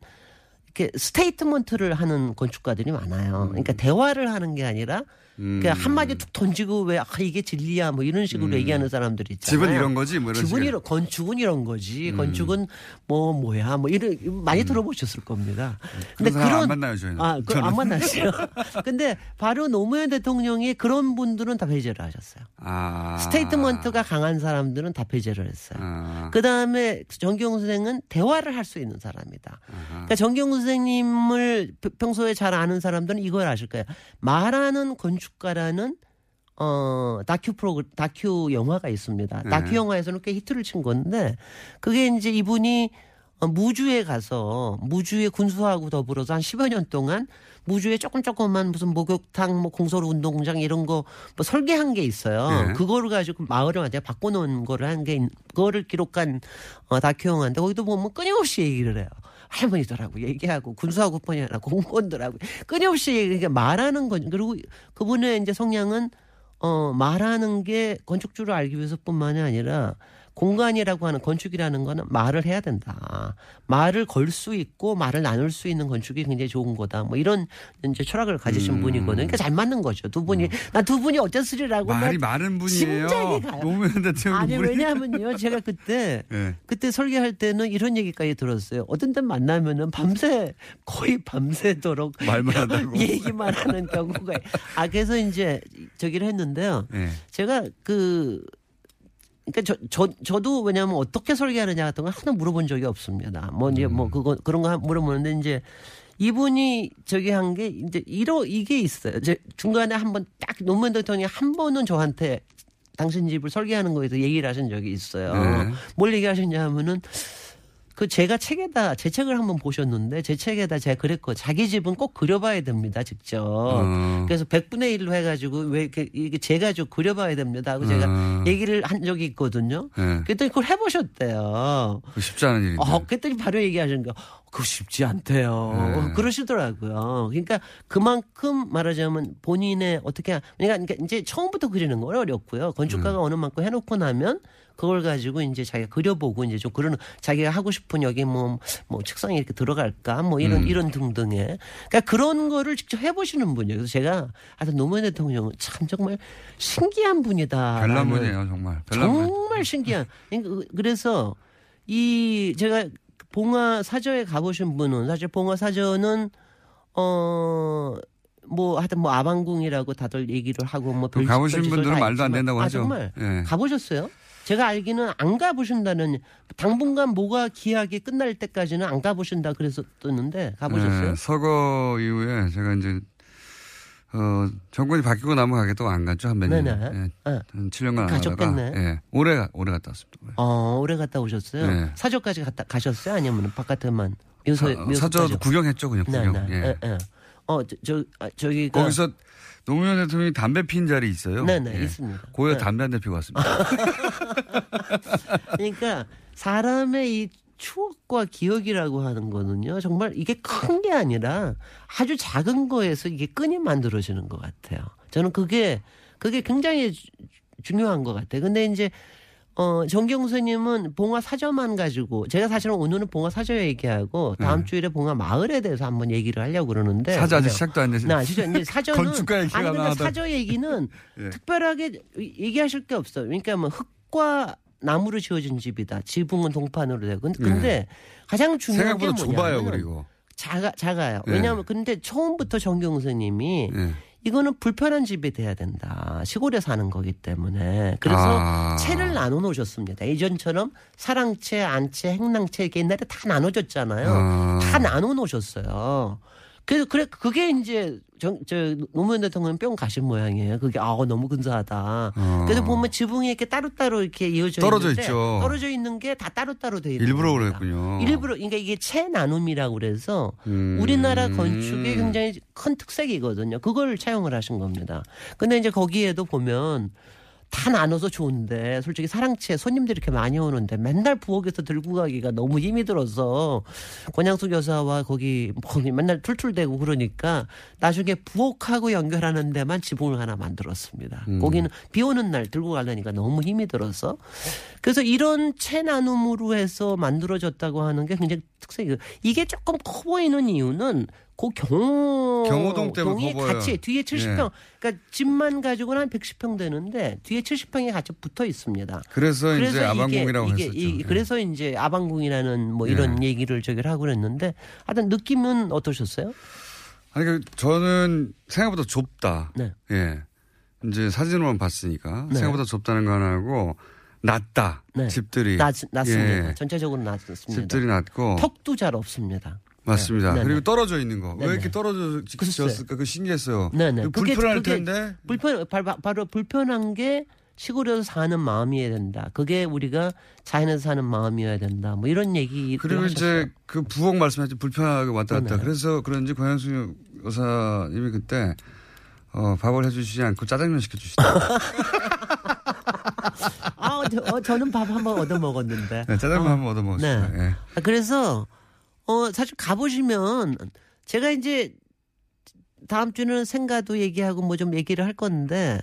이렇게 statement를 하는 건축가들이 많아요. 그러니까 대화를 하는 게 아니라 음. 그냥 한마디 툭 던지고 왜 아, 이게 진리야 뭐 이런 식으로 음. 얘기하는 사람들이 있잖아요. 집은 이런 거지 뭐 이런 집은. 이런 건축은 이런 거지. 음. 건축은 뭐 뭐야 뭐 이런 많이 들어보셨을 겁니다. 그런 사람 안 만나요 저희는. 아, 그. 안 만나세요. 근데 바로 노무현 대통령이 그런 분들은 다 배제를 하셨어요. 아. 스테이트먼트가 강한 사람들은 다 배제를 했어요. 아. 그 다음에 정경 선생은 대화를 할 수 있는 사람이다. 그러니까 정경 선생님을 평- 평소에 잘 아는 사람들은 이걸 아실 거예요. 말하는 건축 가라는 어, 다큐 프로그, 다큐 영화가 있습니다. 네. 다큐 영화에서는 꽤 히트를 친 건데, 그게 이제 이분이 어, 무주에 가서 무주에 군수하고 더불어서 한 10여 년 동안 무주에 조금 조금만 무슨 목욕탕, 뭐 공설 운동장 이런 거 뭐 설계한 게 있어요. 네. 그거를 가지고 마을을 완전히 바꿔놓은 거를 한 게, 그거를 기록한 어, 다큐 영화인데 거기도 보면 끊임없이 얘기를 해요. 할머니들하고 얘기하고 군수하고 뿐이 아니라 공무원들하고. 끊임없이 말하는 건 그리고 그분의 이제 성향은 어, 말하는 게 건축주를 알기 위해서뿐만이 아니라 공간이라고 하는 건축이라는 거는 말을 해야 된다. 말을 걸 수 있고 말을 나눌 수 있는 건축이 굉장히 좋은 거다. 뭐 이런 이제 철학을 가지신 음. 분이거든요. 그러니까 잘 맞는 거죠. 두 분이 나두 분이 어쩌으리라고 말이 많은 분이에요. 심장이 가요. 아니 왜냐하면요 제가 그때 네. 그때 설계할 때는 이런 얘기까지 들었어요. 어떤 때 만나면은 밤새 거의 밤새도록 말만 한다고. 얘기만 하는 경우가 아 그래서 이제 저기를 했는데요. 네. 제가 그 그러니까 저, 저 저도 왜냐하면 어떻게 설계하느냐 같은 걸 하나 물어본 적이 없습니다. 뭐 이제 음. 뭐 그거 그런 거 물어보는데 이제 이분이 저기 한 게 이제 이러 이게 있어요. 제 중간에 한번 딱 노무현 대통령이 한 번은 저한테 당신 집을 설계하는 거에 대해서 얘기를 하신 적이 있어요. 네. 뭘 얘기하셨냐 하면은 그 제가 책에다 제 책을 한번 보셨는데 제 책에다 제가 그랬고 자기 집은 꼭 그려봐야 됩니다 직접. 어. 그래서 100분의 1로 해가지고 왜 이렇게 이게 제가 좀 그려봐야 됩니다 하고 제가 어. 얘기를 한 적이 있거든요. 네. 그랬더니 그걸 해보셨대요. 그거 쉽지 않은 일인데. 어, 그랬더니 바로 얘기하시는 거, 그거 쉽지 않대요. 네. 그러시더라고요. 그러니까 그만큼 말하자면 본인의 어떻게, 하- 그러니까, 그러니까 이제 처음부터 그리는 건 어렵고요. 건축가가 음. 어느 만큼 해놓고 나면 그걸 가지고 이제 자기가 그려보고 이제 좀 그러는 자기가 하고 싶은 여기 뭐, 뭐 책상에 이렇게 들어갈까 뭐 이런, 음. 이런 등등의. 그러니까 그런 거를 직접 해보시는 분이에요. 그래서 제가 하여튼 노무현 대통령은 참 정말 신기한 분이다. 별난 분이에요 정말. 별난 분. 정말 신기한. 그러니까 그래서 이 제가 봉화 사저에 가보신 분은 사실 봉화 사저는 어 뭐 하여튼 뭐 아방궁이라고 다들 얘기를 하고 뭐그 가보신 분들은 말도 안 된다고 아, 하죠. 정말 예. 가보셨어요? 제가 알기는 안 가보신다는 당분간 뭐가 기약이 끝날 때까지는 안 가보신다 그랬었는데 가보셨어요? 네, 서거 이후에 제가 이제 어, 정권이 바뀌고 나면 가겠다고 안 갔죠 한 몇 년. 네네. 예, 네. 한 7년간 안 가셨겠네. 가다가 예, 올해 가- 올해 갔다 왔습니다. 올해. 어, 오래 갔다 오셨어요? 네. 사저까지 갔다 가셨어요? 아니면 바깥에만 묘소 사-? 사저도 구경했죠 그냥 구경. 네, 네. 예. 예, 예. 어, 저, 저 아, 저기가 거기서 노무현 대통령이 담배 핀 자리 있어요. 네 네, 예. 있습니다. 고여 네. 담배 한 대 피고 왔습니다. 그러니까 사람의 이 추억과 기억이라고 하는 거는요, 정말 이게 큰 게 아니라 아주 작은 거에서 이게 끈이 만들어지는 것 같아요. 저는 그게, 그게 굉장히 주- 중요한 것 같아요. 근데 이제, 어, 정경수님은 봉화 사저만 가지고, 제가 사실은 오늘은 봉화 사저 얘기하고, 다음 네. 주일에 봉화 마을에 대해서 한번 얘기를 하려고 그러는데. 사저 아직 시작도 안 됐어요. 네, 아시죠? 이제 사저는. 건축가 얘기가 아니, 근데 사저 얘기는 예. 특별하게 얘기하실 게 없어요. 그러니까 뭐 흙과 나무로 지어진 집이다. 지붕은 동판으로 되고. 근데, 근데 가장 중요한 게 생각보다 좁아요 뭐냐면 그리고. 작아 작아요. 네. 왜냐하면 근데 처음부터 정경수님이 예. 이거는 불편한 집이 돼야 된다. 시골에 사는 거기 때문에. 그래서 아. 채를 나눠 놓으셨습니다. 예전처럼 사랑채, 안채, 행랑채 이게 옛날에 다 나눠졌잖아요. 아. 다 나눠 놓으셨어요. 그래서 그래 그게 이제 정, 저 노무현 대통령 뿅 가신 모양이에요. 그게 아 너무 근사하다. 어. 그래서 보면 지붕이 이렇게 따로따로 이렇게 이어져 떨어져 있는데 있죠. 떨어져 있는 게 다 따로따로 돼 있는 일부러 겁니다. 그랬군요. 일부러 그러니까 이게 채 나눔이라고 그래서 음. 우리나라 건축의 굉장히 큰 특색이거든요. 그걸 차용을 하신 겁니다. 근데 이제 거기에도 보면 다 나눠서 좋은데 솔직히 사랑채 손님들이 이렇게 많이 오는데 맨날 부엌에서 들고 가기가 너무 힘이 들어서 권양숙 여사와 거기 뭐 맨날 툴툴대고 그러니까 나중에 부엌하고 연결하는 데만 지붕을 하나 만들었습니다. 음. 거기는 비 오는 날 들고 가려니까 너무 힘이 들어서 그래서 이런 채 나눔으로 해서 만들어졌다고 하는 게 굉장히 특색이에요. 이게 조금 커 보이는 이유는 그 경호 경호동 때문에. 같이 뒤에 70평 그러니까 집만 가지고는 한 110평 되는데 뒤에 70평이 같이 붙어 있습니다. 그래서, 이제 이게- 아방궁이라고 이게 했었죠. 이- 예. 그래서 이제 아방궁이라는 뭐 이런 얘기를 저기를 하고 그랬는데 하여튼 느낌은 어떠셨어요? 아니 그 저는 생각보다 좁다. 네. 예. 이제 사진으로만 봤으니까 네. 생각보다 좁다는 거 하나고 낮다. 네. 집들이 낮, 낮습니다. 예. 전체적으로 낮습니다. 집들이 낮고 턱도 잘 없습니다. 맞습니다. 네, 네, 그리고 네. 떨어져 있는 거. 네, 왜 이렇게 네. 떨어져 지었을까? 그 신기했어요. 네네. 불편할 그게 텐데. 불편 바- 바- 바로 불편한 게 시골에서 사는 마음이어야 된다. 그게 우리가 자연에서 사는 마음이어야 된다. 뭐 이런 얘기 그리고 이제 그 부엌 말씀하신 불편하게 왔다 갔다. 네네. 그래서 그런지 고양수 여사님이 그때 어, 밥을 해주시지 않고 짜장면 시켜주시더라고요. 아, 저, 어, 저는 밥 한번 얻어 먹었는데. 네, 짜장면 어, 한번 얻어 먹었어요. 네. 예. 아, 그래서 어 사실 가보시면 제가 이제 다음 주는 생가도 얘기하고 뭐 좀 얘기를 할 건데.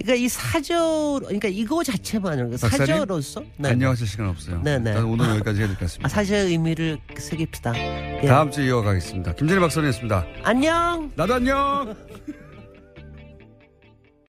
그러니까 이 사저, 그러니까 이거 자체만으로 박사님? 사저로서 네. 안녕하실 시간 없어요. 네네. 일단 오늘 여기까지 같습니다. 아, 사저의 의미를 새깁시다. 예. 다음 주에 이어가겠습니다. 김진일 박사님이었습니다. 안녕. 나도 안녕.